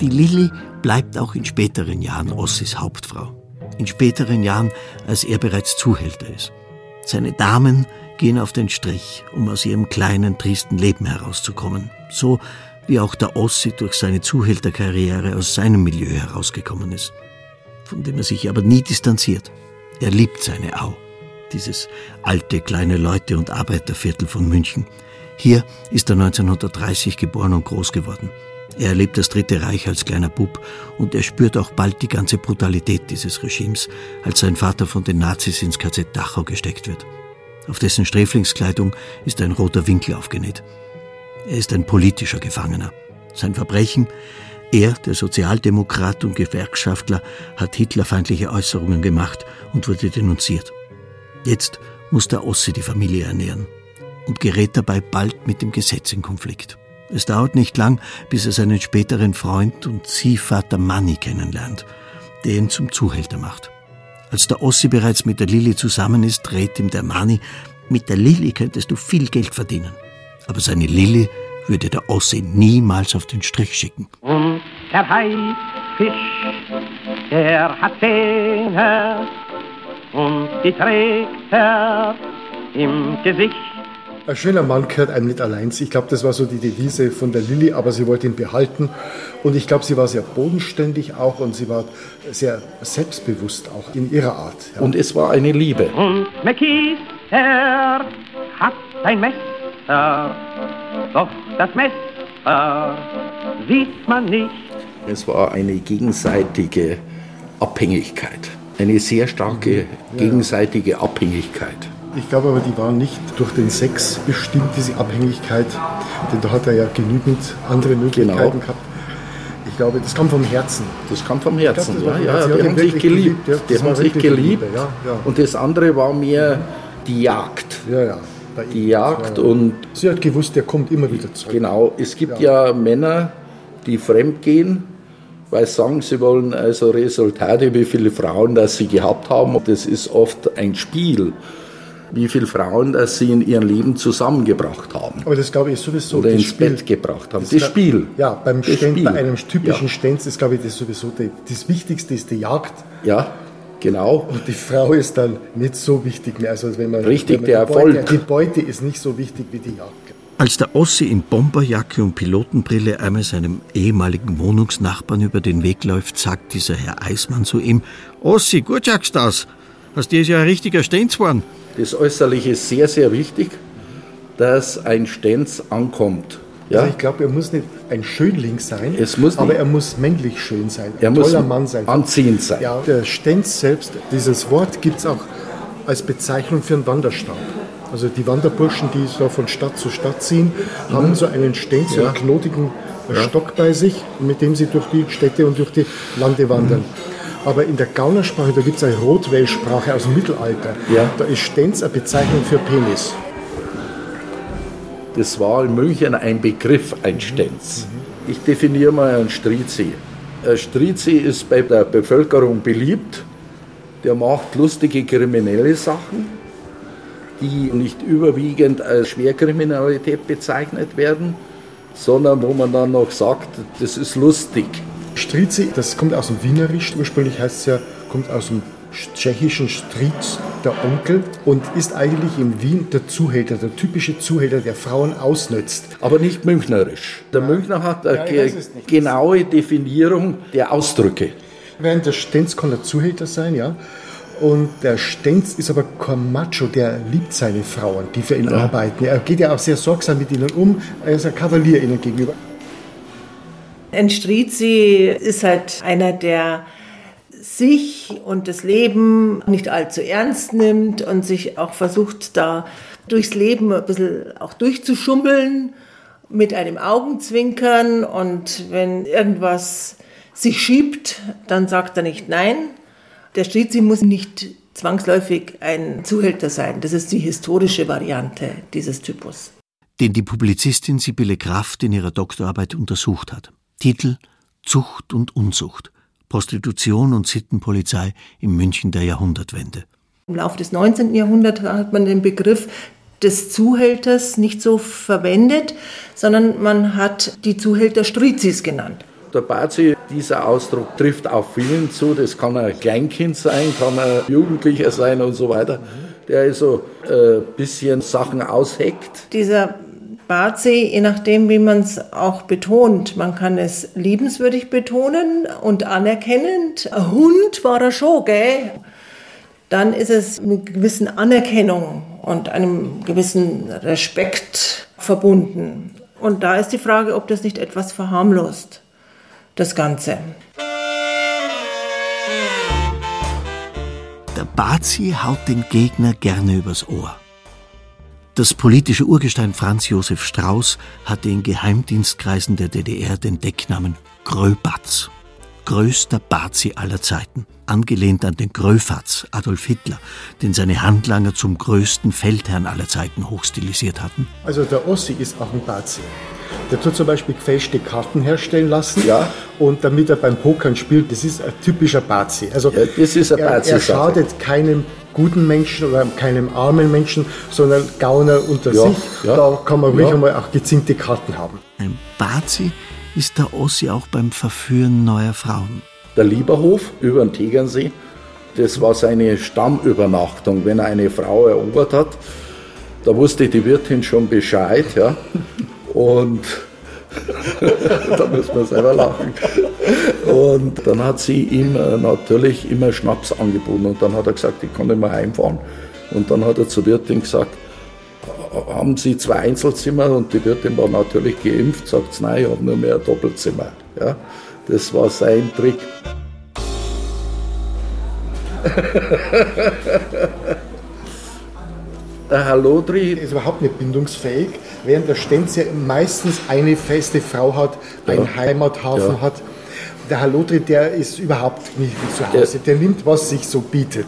Die Lilly bleibt auch in späteren Jahren Ossis Hauptfrau. In späteren Jahren, als er bereits Zuhälter ist. Seine Damen gehen auf den Strich, um aus ihrem kleinen, tristen Leben herauszukommen. So wie auch der Ossi durch seine Zuhälterkarriere aus seinem Milieu herausgekommen ist. Von dem er sich aber nie distanziert. Er liebt seine Au. Dieses alte, kleine Leute- und Arbeiterviertel von München. Hier ist er 1930 geboren und groß geworden. Er erlebt das Dritte Reich als kleiner Bub und er spürt auch bald die ganze Brutalität dieses Regimes, als sein Vater von den Nazis ins KZ Dachau gesteckt wird. Auf dessen Sträflingskleidung ist ein roter Winkel aufgenäht. Er ist ein politischer Gefangener. Sein Verbrechen? Er, der Sozialdemokrat und Gewerkschaftler, hat hitlerfeindliche Äußerungen gemacht und wurde denunziert. Jetzt muss der Ossi die Familie ernähren und gerät dabei bald mit dem Gesetz in Konflikt. Es dauert nicht lang, bis er seinen späteren Freund und Ziehvater Manni kennenlernt, der ihn zum Zuhälter macht. Als der Ossi bereits mit der Lilly zusammen ist, dreht ihm der Manni, mit der Lilly könntest du viel Geld verdienen. Aber seine Lilly würde der Ossi niemals auf den Strich schicken. Und der Haifisch, der hat Zähne und die trägt er im Gesicht. Ein schöner Mann gehört einem nicht allein. Ich glaube, das war so die Devise von der Lilly, aber sie wollte ihn behalten. Und ich glaube, sie war sehr bodenständig auch und sie war sehr selbstbewusst auch in ihrer Art. Ja. Und es war eine Liebe. Und McKees, der hat ein Messer, doch das Messer sieht man nicht. Es war eine gegenseitige Abhängigkeit. Eine sehr starke gegenseitige Abhängigkeit. Ich glaube aber, die war nicht durch den Sex bestimmt, diese Abhängigkeit, denn da hat er ja genügend andere Möglichkeiten Genau. gehabt. Ich glaube, das kam vom Herzen. Das kam vom Herzen, das ja, ja, die haben sich geliebt. ja. Die haben sich geliebt. Ja, ja. Und das andere war mir die Jagd. Ja, ja. Die Jagd Ja, und Sie hat gewusst, der kommt immer wieder zurück. Genau, es gibt ja, Männer, die fremd gehen, weil sie sagen, sie wollen also Resultate, wie viele Frauen das sie gehabt haben. Das ist oft ein Spiel, wie viele Frauen das sie in ihrem Leben zusammengebracht haben. Aber das glaube ich ist sowieso Oder das ins Spiel. Bett gebracht haben. Das, Das- Spiel. Ja, beim Das Stenz, Spiel. bei einem typischen Ja. Stenz ist, glaube ich, das sowieso die, das Wichtigste ist die Jagd. Ja, genau. Und die Frau ist dann nicht so wichtig mehr. Also wenn man, Richtig, wenn man der die Beute, Erfolg. Die Beute ist nicht so wichtig wie die Jagd. Als der Ossi in Bomberjacke und Pilotenbrille einmal seinem ehemaligen Wohnungsnachbarn über den Weg läuft, sagt dieser Herr Eismann zu ihm, Ossi, gut sagst das. Aus dir ist ja ein richtiger Stenz geworden. Das Äußerliche ist sehr, sehr wichtig, dass ein Stenz ankommt. Ja? Also ich glaube, er muss nicht ein Schönling sein, Es muss aber er muss männlich schön sein, Er ein muss toller Mann sein. anziehend sein. Ja, der Stenz selbst, dieses Wort gibt es auch als Bezeichnung für einen Wanderstab. Also die Wanderburschen, die so von Stadt zu Stadt ziehen, haben so einen Stenz, so Mhm. Ja. einen knotigen Ja. Stock bei sich, mit dem sie durch die Städte und durch die Lande wandern. Mhm. Aber in der Gaunersprache, da gibt es eine Rotwellsprache aus dem Mittelalter. Ja. Da ist Stenz eine Bezeichnung für Penis. Das war in München ein Begriff, ein Stenz. Ich definiere mal einen Strizi. Ein Strizi ist bei der Bevölkerung beliebt. Der macht lustige kriminelle Sachen, die nicht überwiegend als Schwerkriminalität bezeichnet werden, sondern wo man dann noch sagt, das ist lustig. Strizi, das kommt aus dem Wienerisch, ursprünglich heißt es ja, kommt aus dem tschechischen Striz, der Onkel, und ist eigentlich in Wien der Zuhälter, der typische Zuhälter, der Frauen ausnützt. Aber nicht münchnerisch. Der Münchner hat eine Ja, genaue Definiierung der Ausdrücke. Während der Stenz kann der Zuhälter sein, ja. Und der Stenz ist aber kein Macho, der liebt seine Frauen, die für ihn Ja. arbeiten. Er geht ja auch sehr sorgsam mit ihnen um, er ist ein Kavalier ihnen gegenüber. Ein Strizi ist halt einer, der sich und das Leben nicht allzu ernst nimmt und sich auch versucht, da durchs Leben ein bisschen auch durchzuschummeln mit einem Augenzwinkern und wenn irgendwas sich schiebt, dann sagt er nicht nein. Der Strizi muss nicht zwangsläufig ein Zuhälter sein. Das ist die historische Variante dieses Typus. den die Publizistin Sibylle Kraft in ihrer Doktorarbeit untersucht hat. Titel Zucht und Unzucht. Prostitution und Sittenpolizei im München der Jahrhundertwende. Im Laufe des 19. Jahrhunderts hat man den Begriff des Zuhälters nicht so verwendet, sondern man hat die Zuhälter Strizis genannt. Der Bazi, dieser Ausdruck trifft auf vielen zu. Das kann ein Kleinkind sein, kann ein Jugendlicher sein und so weiter, der also ein bisschen Sachen ausheckt. Dieser Bazi, je nachdem, wie man es auch betont, man kann es liebenswürdig betonen und anerkennend. Ein Hund war er schon, gell? Dann ist es mit gewissen Anerkennung und einem gewissen Respekt verbunden. Und da ist die Frage, ob das nicht etwas verharmlost, das Ganze. Der Bazi haut den Gegner gerne übers Ohr. Das politische Urgestein Franz Josef Strauß hatte in Geheimdienstkreisen der DDR den Decknamen Gröbatz. Größter Bazi aller Zeiten, angelehnt an den Gröfatz Adolf Hitler, den seine Handlanger zum größten Feldherrn aller Zeiten hochstilisiert hatten. Also der Ossi ist auch ein Bazi. Der tut zum Beispiel gefälschte Karten herstellen lassen. Und damit er beim Pokern spielt, das ist ein typischer Bazi. Also das ist eine er, er schadet keinem guten Menschen oder keinem armen Menschen, sondern Gauner unter Ja, sich. ja, Da kann man ruhig ja. einmal auch gezinkte Karten haben. Ein Bazi ist der Ossi auch beim Verführen neuer Frauen. Der Lieberhof über den Tegernsee, das war seine Stammübernachtung, wenn er eine Frau erobert hat. Da wusste die Wirtin schon Bescheid, ja. Und da muss man selber lachen. Und dann hat sie ihm äh, natürlich immer Schnaps angeboten und dann hat er gesagt, ich kann nicht mehr heimfahren. Und dann hat er zur Wirtin gesagt, haben Sie zwei Einzelzimmer? Und die Wirtin war natürlich geimpft, sagt sie, nein, ich habe nur mehr ein Doppelzimmer. Ja, das war sein Trick. Der Herr Lodri ist überhaupt nicht bindungsfähig, während der Stenz ja meistens eine feste Frau hat, einen Ja. Heimathafen Ja. hat. Der Herr Lodri, der ist überhaupt nicht zu Hause. Der nimmt, was sich so bietet.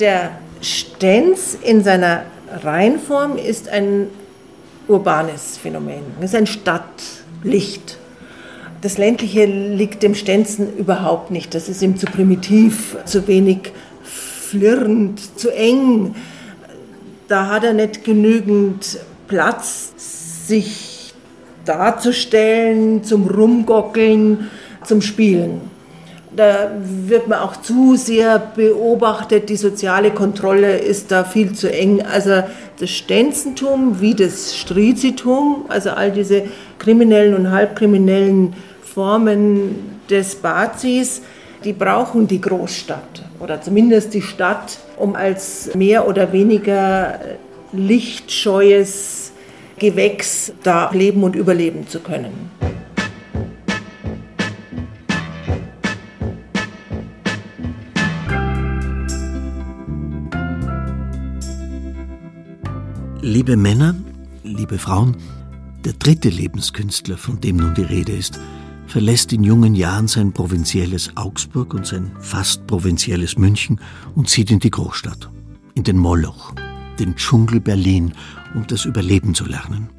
Der Stenz in seiner Reihenform ist ein urbanes Phänomen, ist ein Stadtlicht. Das ländliche liegt dem Stenzen überhaupt nicht. Das ist ihm zu primitiv, zu wenig flirrend, zu eng. Da hat er nicht genügend Platz, sich darzustellen, zum Rumgockeln, zum Spielen. Da wird man auch zu sehr beobachtet, die soziale Kontrolle ist da viel zu eng. Also das Stenzentum wie das Strizitum, also all diese kriminellen und halbkriminellen Formen des Bazis, die brauchen die Großstadt oder zumindest die Stadt, um als mehr oder weniger lichtscheues Gewächs da leben und überleben zu können. Liebe Männer, liebe Frauen, der dritte Lebenskünstler, von dem nun die Rede ist, verlässt in jungen Jahren sein provinzielles Augsburg und sein fast provinzielles München und zieht in die Großstadt, in den Moloch, den Dschungel Berlin, um das Überleben zu lernen.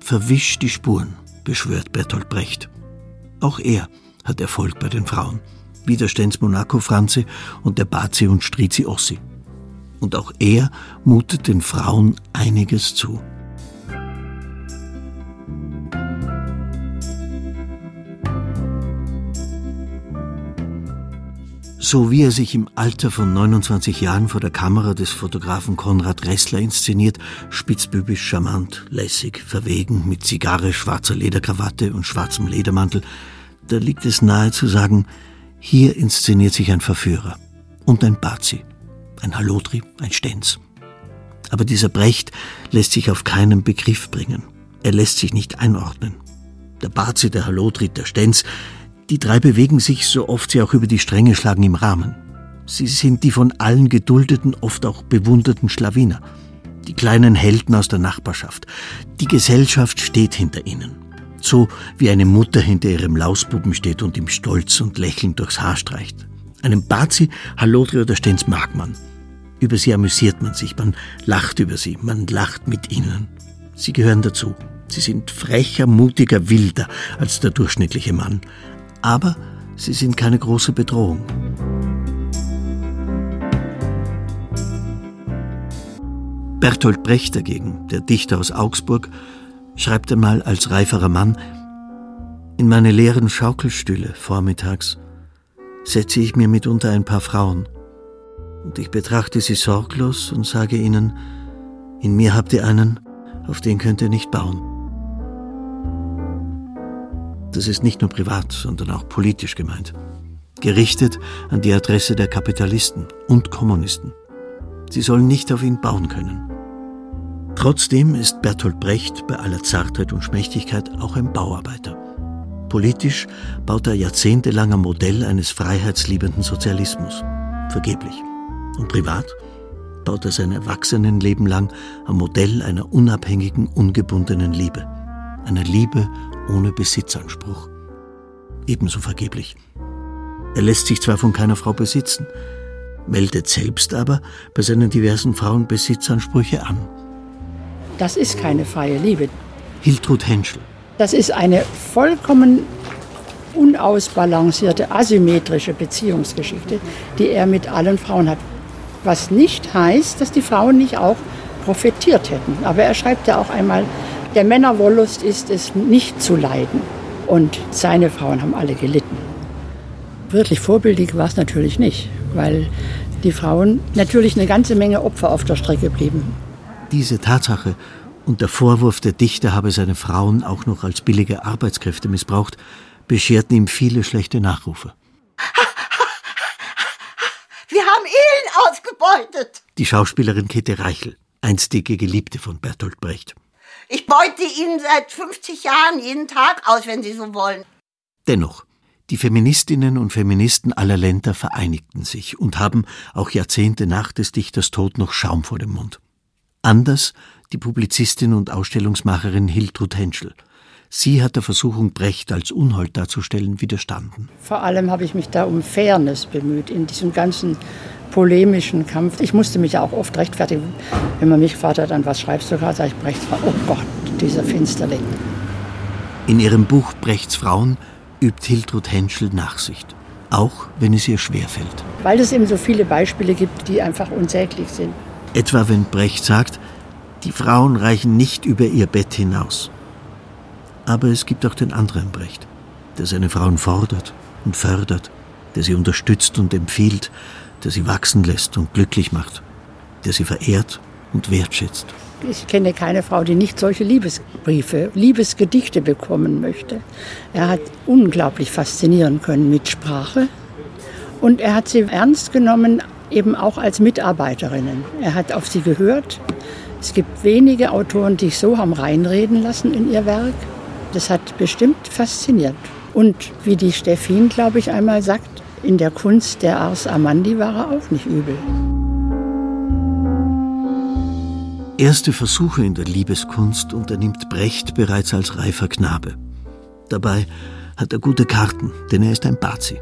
Verwisch die Spuren, beschwört Bertolt Brecht. Auch er hat Erfolg bei den Frauen, wie der Stenz Monaco Franze und der Bazi und Strizi Ossi. Und auch er mutet den Frauen einiges zu. So wie er sich im Alter von 29 Jahren vor der Kamera des Fotografen Konrad Ressler inszeniert, spitzbübisch, charmant, lässig, verwegen, mit Zigarre, schwarzer Lederkrawatte und schwarzem Ledermantel, da liegt es nahe zu sagen, hier inszeniert sich ein Verführer und ein Bazi, ein Halotri, ein Stenz. Aber dieser Brecht lässt sich auf keinen Begriff bringen. Er lässt sich nicht einordnen. Der Bazi, der Halotri, der Stenz, die drei bewegen sich, so oft sie auch über die Stränge schlagen, im Rahmen. Sie sind die von allen geduldeten, oft auch bewunderten Schlawiner. Die kleinen Helden aus der Nachbarschaft. Die Gesellschaft steht hinter ihnen. So wie eine Mutter hinter ihrem Lausbuben steht und ihm stolz und lächelnd durchs Haar streicht. Einen Bazi, Hallodri oder Stenz mag man. Über sie amüsiert man sich, man lacht über sie, man lacht mit ihnen. Sie gehören dazu. Sie sind frecher, mutiger, wilder als der durchschnittliche Mann aber sie sind keine große Bedrohung. Bertolt Brecht dagegen, der Dichter aus Augsburg, schreibt einmal als reiferer Mann, in meine leeren Schaukelstühle vormittags setze ich mir mitunter ein paar Frauen und ich betrachte sie sorglos und sage ihnen, in mir habt ihr einen, auf den könnt ihr nicht bauen. Das ist nicht nur privat, sondern auch politisch gemeint. Gerichtet an die Adresse der Kapitalisten und Kommunisten. Sie sollen nicht auf ihn bauen können. Trotzdem ist Bertolt Brecht bei aller Zartheit und Schmächtigkeit auch ein Bauarbeiter. Politisch baut er jahrzehntelang am Modell eines freiheitsliebenden Sozialismus. Vergeblich. Und privat baut er sein Erwachsenenleben lang am Modell einer unabhängigen, ungebundenen Liebe. Einer Liebe ohne Besitzanspruch. Ebenso vergeblich. Er lässt sich zwar von keiner Frau besitzen, meldet selbst aber bei seinen diversen Frauen Besitzansprüche an. Das ist keine freie Liebe. Hiltrud Henschel. Das ist eine vollkommen unausbalancierte, asymmetrische Beziehungsgeschichte, die er mit allen Frauen hat. Was nicht heißt, dass die Frauen nicht auch profitiert hätten. Aber er schreibt ja auch einmal, der Männerwollust ist es, nicht zu leiden. Und seine Frauen haben alle gelitten. Wirklich vorbildlich war es natürlich nicht, weil die Frauen natürlich eine ganze Menge Opfer auf der Strecke blieben. Diese Tatsache und der Vorwurf, der Dichter habe seine Frauen auch noch als billige Arbeitskräfte missbraucht, bescherten ihm viele schlechte Nachrufe. Wir haben ihn ausgebeutet! Die Schauspielerin Käthe Reichel, einstige Geliebte von Bertolt Brecht. Ich beute ihn seit 50 Jahren jeden Tag aus, wenn Sie so wollen. Dennoch, die Feministinnen und Feministen aller Länder vereinigten sich und haben auch Jahrzehnte nach des Dichters Tod noch Schaum vor dem Mund. Anders die Publizistin und Ausstellungsmacherin Hiltrud Henschel. Sie hat der Versuchung, Brecht als Unhold darzustellen, widerstanden. Vor allem habe ich mich da um Fairness bemüht in diesem ganzen polemischen Kampf. Ich musste mich ja auch oft rechtfertigen. Wenn man mich gefragt hat, an was schreibst du gerade, sage ich Brechts Frau. Oh Gott, dieser Finsterling. In ihrem Buch Brechts Frauen übt Hiltrud Henschel Nachsicht, auch wenn es ihr schwerfällt. Weil es eben so viele Beispiele gibt, die einfach unsäglich sind. Etwa wenn Brecht sagt, die Frauen reichen nicht über ihr Bett hinaus. Aber es gibt auch den anderen Brecht, der seine Frauen fordert und fördert der sie unterstützt und empfiehlt, der sie wachsen lässt und glücklich macht, der sie verehrt und wertschätzt. Ich kenne keine Frau, die nicht solche Liebesbriefe, Liebesgedichte bekommen möchte. Er hat unglaublich faszinieren können mit Sprache und er hat sie ernst genommen, eben auch als Mitarbeiterinnen. Er hat auf sie gehört. Es gibt wenige Autoren, die sich so haben reinreden lassen in ihr Werk. Das hat bestimmt fasziniert. Und wie die Steffin, glaube ich, einmal sagt, in der Kunst der Ars Amandi war er auch nicht übel. Erste Versuche in der Liebeskunst unternimmt Brecht bereits als reifer Knabe. Dabei hat er gute Karten, denn er ist ein Bazi.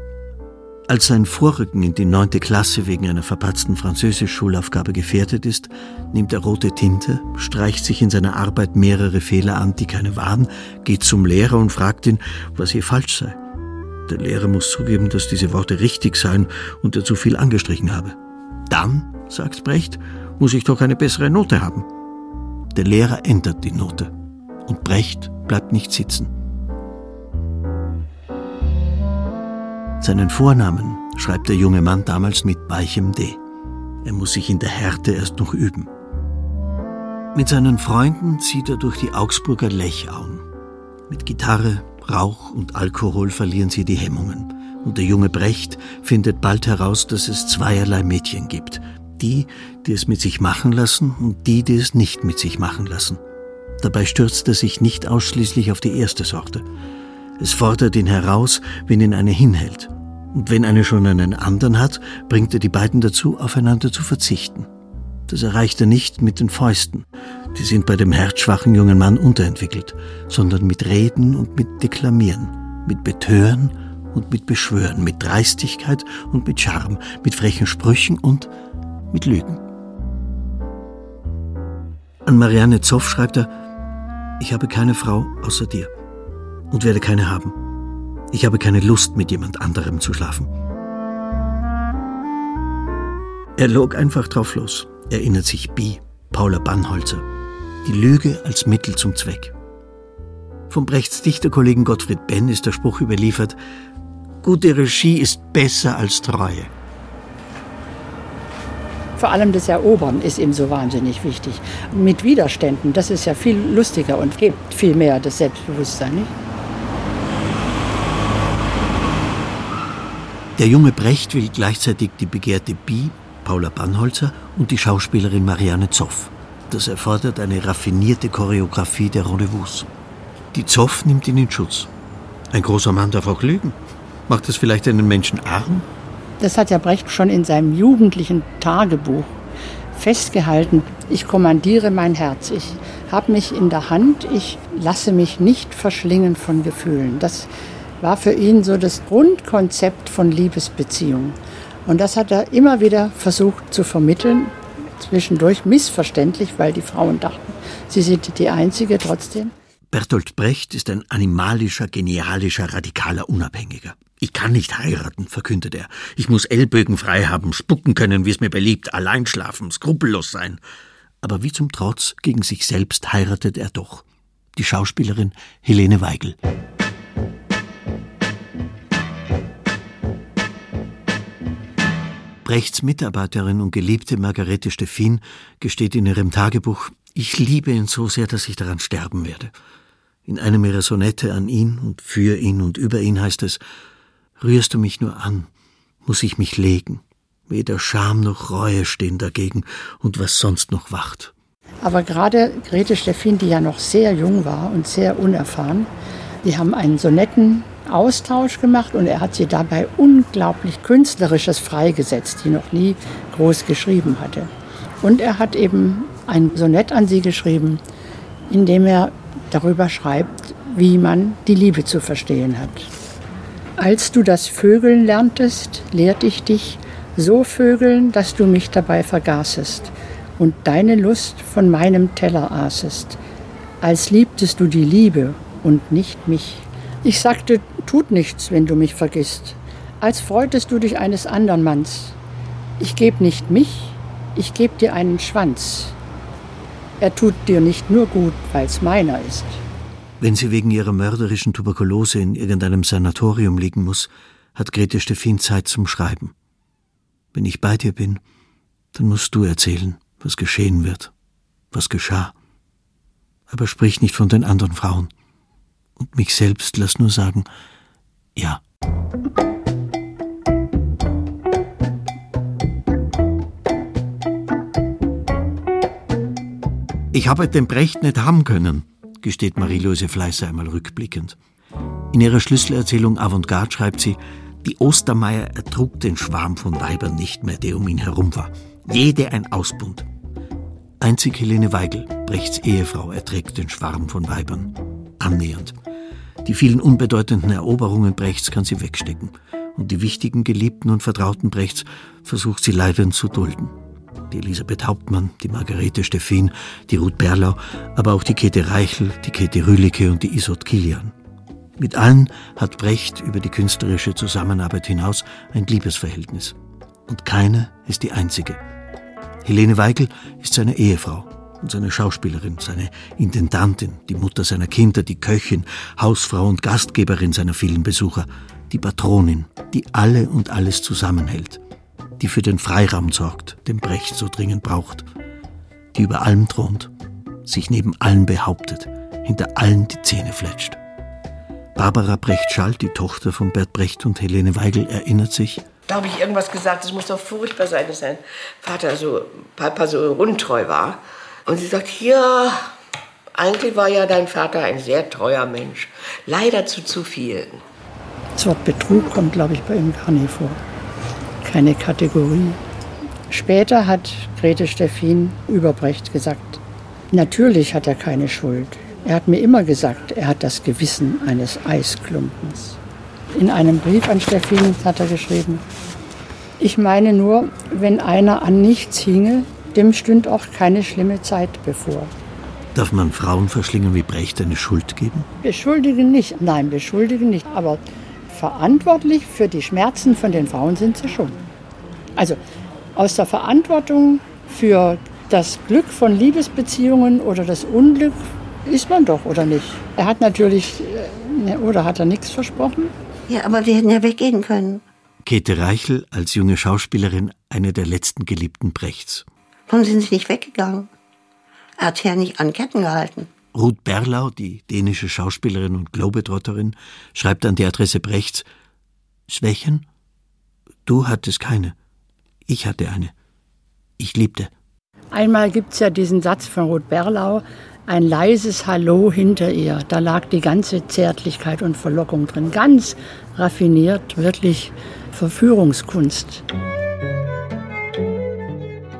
Als sein Vorrücken in die neunte Klasse wegen einer verpatzten Französisch-Schulaufgabe gefährdet ist, nimmt er rote Tinte, streicht sich in seiner Arbeit mehrere Fehler an, die keine waren, geht zum Lehrer und fragt ihn, was hier falsch sei. Der Lehrer muss zugeben, dass diese Worte richtig seien und er zu viel angestrichen habe. Dann, sagt Brecht, muss ich doch eine bessere Note haben. Der Lehrer ändert die Note und Brecht bleibt nicht sitzen. Seinen Vornamen schreibt der junge Mann damals mit weichem D. Er muss sich in der Härte erst noch üben. Mit seinen Freunden zieht er durch die Augsburger Lechauen. Mit Gitarre, Rauch und Alkohol verlieren sie die Hemmungen. Und der junge Brecht findet bald heraus, dass es zweierlei Mädchen gibt. Die, die es mit sich machen lassen und die, die es nicht mit sich machen lassen. Dabei stürzt er sich nicht ausschließlich auf die erste Sorte. Es fordert ihn heraus, wenn ihn eine hinhält. Und wenn eine schon einen anderen hat, bringt er die beiden dazu, aufeinander zu verzichten. Das erreicht er nicht mit den Fäusten. Die sind bei dem herzschwachen jungen Mann unterentwickelt, sondern mit Reden und mit Deklamieren, mit Betören und mit Beschwören, mit Dreistigkeit und mit Charme, mit frechen Sprüchen und mit Lügen. An Marianne Zoff schreibt er, ich habe keine Frau außer dir und werde keine haben. Ich habe keine Lust, mit jemand anderem zu schlafen. Er log einfach drauf los erinnert sich Bi, Paula Bannholzer. Die Lüge als Mittel zum Zweck. Vom Brechts Dichterkollegen Gottfried Benn ist der Spruch überliefert, gute Regie ist besser als Treue. Vor allem das Erobern ist ihm so wahnsinnig wichtig. Mit Widerständen, das ist ja viel lustiger und gibt viel mehr das Selbstbewusstsein. Nicht? Der junge Brecht will gleichzeitig die begehrte Bi Paula Bannholzer und die Schauspielerin Marianne Zoff. Das erfordert eine raffinierte Choreografie der Rendezvous. Die Zoff nimmt ihn in Schutz. Ein großer Mann darf auch lügen. Macht das vielleicht einen Menschen arm? Das hat ja Brecht schon in seinem jugendlichen Tagebuch festgehalten. Ich kommandiere mein Herz. Ich habe mich in der Hand. Ich lasse mich nicht verschlingen von Gefühlen. Das war für ihn so das Grundkonzept von Liebesbeziehungen. Und das hat er immer wieder versucht zu vermitteln, zwischendurch missverständlich, weil die Frauen dachten, sie sind die Einzige trotzdem. Bertolt Brecht ist ein animalischer, genialischer, radikaler Unabhängiger. Ich kann nicht heiraten, verkündet er. Ich muss Ellbögen frei haben, spucken können, wie es mir beliebt, allein schlafen, skrupellos sein. Aber wie zum Trotz gegen sich selbst heiratet er doch. Die Schauspielerin Helene Weigel. Brechts Mitarbeiterin und geliebte Margarete Steffin gesteht in ihrem Tagebuch, ich liebe ihn so sehr, dass ich daran sterben werde. In einem ihrer Sonette an ihn und für ihn und über ihn heißt es, rührst du mich nur an, muss ich mich legen. Weder Scham noch Reue stehen dagegen und was sonst noch wacht. Aber gerade Grete Steffin, die ja noch sehr jung war und sehr unerfahren, die haben einen Sonetten Austausch gemacht und er hat sie dabei unglaublich künstlerisches freigesetzt, die noch nie groß geschrieben hatte. Und er hat eben ein Sonett an sie geschrieben, in dem er darüber schreibt, wie man die Liebe zu verstehen hat. Als du das Vögeln lerntest, lehrte ich dich so vögeln, dass du mich dabei vergaßest und deine Lust von meinem Teller aßest, als liebtest du die Liebe und nicht mich. Ich sagte, tut nichts, wenn du mich vergisst, als freutest du dich eines anderen Manns. Ich geb nicht mich, ich geb dir einen Schwanz. Er tut dir nicht nur gut, weil's meiner ist. Wenn sie wegen ihrer mörderischen Tuberkulose in irgendeinem Sanatorium liegen muss, hat Grete Steffin Zeit zum Schreiben. Wenn ich bei dir bin, dann musst du erzählen, was geschehen wird, was geschah. Aber sprich nicht von den anderen Frauen. Und mich selbst lass nur sagen, ja. Ich habe den Brecht nicht haben können, gesteht Marie-Louise Fleißer einmal rückblickend. In ihrer Schlüsselerzählung Avantgarde schreibt sie, die Ostermeier ertrug den Schwarm von Weibern nicht mehr, der um ihn herum war. Jede ein Ausbund. Einzig Helene Weigel, Brechts Ehefrau, erträgt den Schwarm von Weibern. Annähernd. Die vielen unbedeutenden Eroberungen Brechts kann sie wegstecken. Und die wichtigen Geliebten und Vertrauten Brechts versucht sie leidend zu dulden die Elisabeth Hauptmann, die Margarete Steffin, die Ruth Berlau, aber auch die Käthe Reichel, die Käthe Rühlicke und die Isot Kilian. Mit allen hat Brecht über die künstlerische Zusammenarbeit hinaus ein Liebesverhältnis. Und keine ist die einzige. Helene Weigel ist seine Ehefrau und seine Schauspielerin, seine Intendantin, die Mutter seiner Kinder, die Köchin, Hausfrau und Gastgeberin seiner vielen Besucher, die Patronin, die alle und alles zusammenhält die für den Freiraum sorgt, den Brecht so dringend braucht, die über allem thront, sich neben allen behauptet, hinter allen die Zähne fletscht. Barbara Brecht-Schall, die Tochter von Bert Brecht und Helene Weigel, erinnert sich, da habe ich irgendwas gesagt, das muss doch furchtbar sein, dass sein Vater so, Papa so untreu war. Und sie sagt, ja, eigentlich war ja dein Vater ein sehr treuer Mensch. Leider zu zu viel. Das Wort Betrug kommt, glaube ich, bei ihm gar nicht vor keine Kategorie. Später hat Grete Steffin über Brecht gesagt, natürlich hat er keine Schuld. Er hat mir immer gesagt, er hat das Gewissen eines Eisklumpens. In einem Brief an Steffin hat er geschrieben, ich meine nur, wenn einer an nichts hinge, dem stünd auch keine schlimme Zeit bevor. Darf man Frauen verschlingen wie Brecht eine Schuld geben? Beschuldigen nicht, nein, beschuldigen nicht. Aber verantwortlich für die Schmerzen von den Frauen sind sie schon. Also aus der Verantwortung für das Glück von Liebesbeziehungen oder das Unglück ist man doch, oder nicht? Er hat natürlich, äh, oder hat er nichts versprochen? Ja, aber wir hätten ja weggehen können. Käthe Reichel als junge Schauspielerin eine der letzten Geliebten Brechts. Warum sind Sie nicht weggegangen? Er hat ja nicht an Ketten gehalten. Ruth Berlau, die dänische Schauspielerin und Globetrotterin, schreibt an die Adresse Brechts Schwächen? Du hattest keine. Ich hatte eine. Ich liebte. Einmal gibt es ja diesen Satz von Ruth Berlau, ein leises Hallo hinter ihr. Da lag die ganze Zärtlichkeit und Verlockung drin. Ganz raffiniert, wirklich Verführungskunst.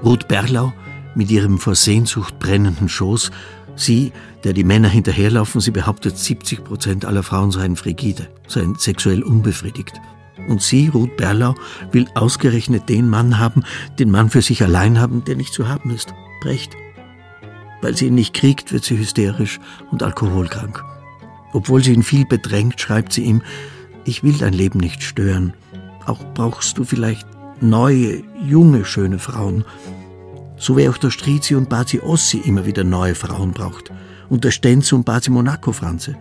Ruth Berlau mit ihrem vor Sehnsucht brennenden Schoß Sie, der die Männer hinterherlaufen, sie behauptet, 70 Prozent aller Frauen seien frigide, seien sexuell unbefriedigt. Und sie, Ruth Berlau, will ausgerechnet den Mann haben, den Mann für sich allein haben, der nicht zu haben ist. Brecht. Weil sie ihn nicht kriegt, wird sie hysterisch und alkoholkrank. Obwohl sie ihn viel bedrängt, schreibt sie ihm, ich will dein Leben nicht stören. Auch brauchst du vielleicht neue, junge, schöne Frauen. So wie auch der Strizi und Bazi Ossi immer wieder neue Frauen braucht. Und der Stenz und Bazi Monaco Franze.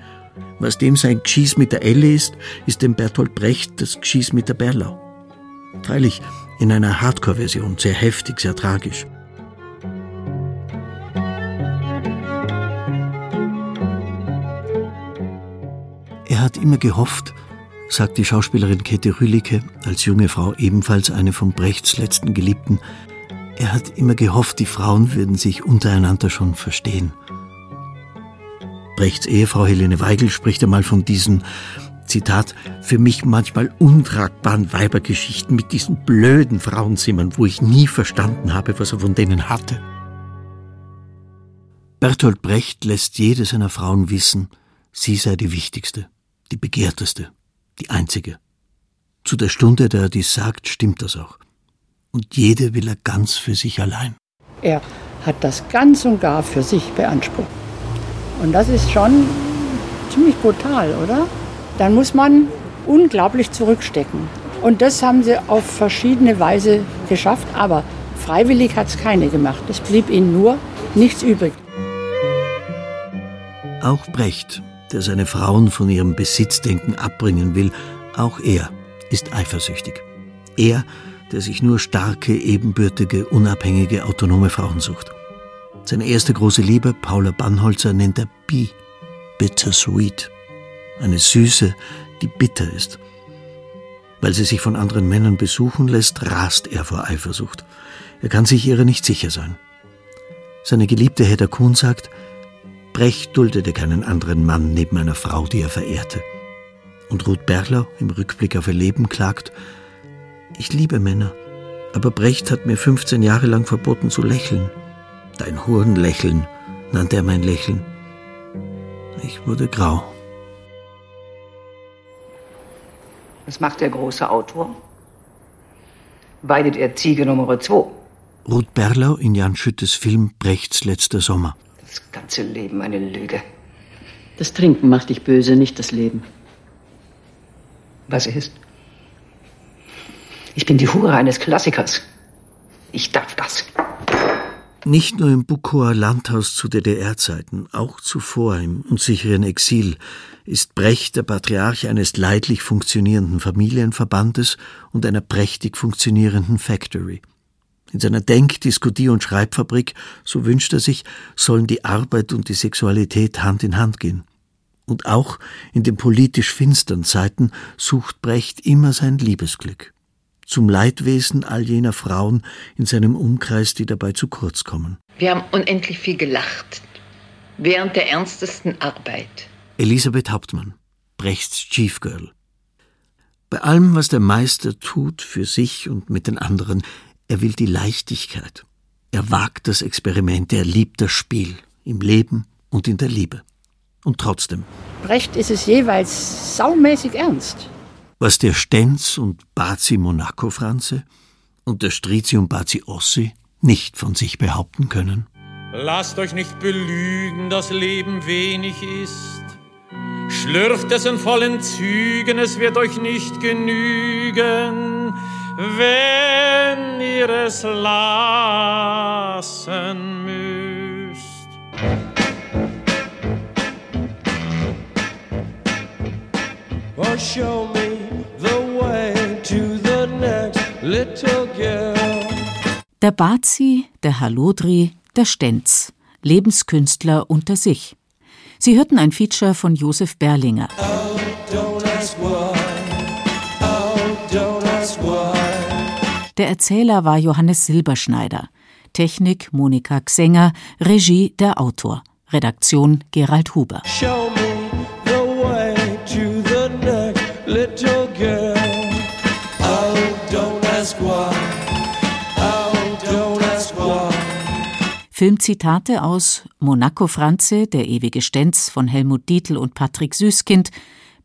Was dem sein Gschieß mit der Elle ist, ist dem Bertolt Brecht das Gschieß mit der Berlau. Freilich in einer Hardcore-Version, sehr heftig, sehr tragisch. Er hat immer gehofft, sagt die Schauspielerin Käthe Rühlicke, als junge Frau ebenfalls eine von Brechts letzten Geliebten, er hat immer gehofft, die Frauen würden sich untereinander schon verstehen. Brechts Ehefrau Helene Weigel spricht einmal von diesen, Zitat, für mich manchmal untragbaren Weibergeschichten mit diesen blöden Frauenzimmern, wo ich nie verstanden habe, was er von denen hatte. Bertolt Brecht lässt jede seiner Frauen wissen, sie sei die wichtigste, die begehrteste, die einzige. Zu der Stunde, da er dies sagt, stimmt das auch und jede will er ganz für sich allein. Er hat das ganz und gar für sich beansprucht. Und das ist schon ziemlich brutal, oder? Dann muss man unglaublich zurückstecken. Und das haben sie auf verschiedene Weise geschafft, aber freiwillig hat es keine gemacht. Es blieb ihnen nur nichts übrig. Auch Brecht, der seine Frauen von ihrem Besitzdenken abbringen will, auch er ist eifersüchtig. Er, der sich nur starke, ebenbürtige, unabhängige, autonome Frauen sucht. Seine erste große Liebe, Paula Bannholzer, nennt er Bi, bittersweet. Eine Süße, die bitter ist. Weil sie sich von anderen Männern besuchen lässt, rast er vor Eifersucht. Er kann sich ihrer nicht sicher sein. Seine Geliebte Hedda Kuhn sagt, Brecht duldete keinen anderen Mann neben einer Frau, die er verehrte. Und Ruth Berlau im Rückblick auf ihr Leben klagt, ich liebe Männer, aber Brecht hat mir 15 Jahre lang verboten zu lächeln. Dein Hurenlächeln nannte er mein Lächeln. Ich wurde grau. Was macht der große Autor? Weidet er Ziege Nummer 2. Ruth Berlau in Jan Schüttes Film Brechts letzter Sommer. Das ganze Leben eine Lüge. Das Trinken macht dich böse, nicht das Leben. Was ist? Ich bin die Hure eines Klassikers. Ich darf das. Nicht nur im Bukower Landhaus zu DDR-Zeiten, auch zuvor im unsicheren Exil ist Brecht der Patriarch eines leidlich funktionierenden Familienverbandes und einer prächtig funktionierenden Factory. In seiner Denk-, Diskutier- und Schreibfabrik, so wünscht er sich, sollen die Arbeit und die Sexualität Hand in Hand gehen. Und auch in den politisch finstern Zeiten sucht Brecht immer sein Liebesglück. Zum Leidwesen all jener Frauen in seinem Umkreis, die dabei zu kurz kommen. Wir haben unendlich viel gelacht. Während der ernstesten Arbeit. Elisabeth Hauptmann, Brechts Chief Girl. Bei allem, was der Meister tut für sich und mit den anderen, er will die Leichtigkeit. Er wagt das Experiment, er liebt das Spiel im Leben und in der Liebe. Und trotzdem. Brecht ist es jeweils saumäßig ernst. Was der Stenz und Bazi Monaco Franze und der Strizi und Bazi Ossi nicht von sich behaupten können. Lasst euch nicht belügen, das Leben wenig ist. Schlürft es in vollen Zügen, es wird euch nicht genügen, wenn ihr es lassen müsst. Oh, show me Der Bazi, der Halodri, der Stenz, Lebenskünstler unter sich. Sie hörten ein Feature von Josef Berlinger. Der Erzähler war Johannes Silberschneider. Technik Monika Xenger, Regie der Autor. Redaktion Gerald Huber. Filmzitate aus Monaco Franze, Der ewige Stenz von Helmut Dietl und Patrick Süßkind,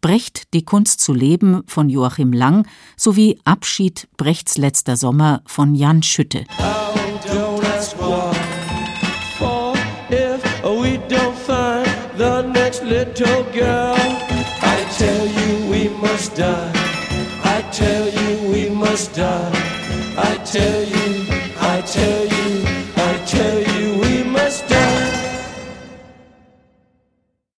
Brecht, Die Kunst zu leben von Joachim Lang sowie Abschied, Brechts letzter Sommer von Jan Schütte. I tell you, I tell you.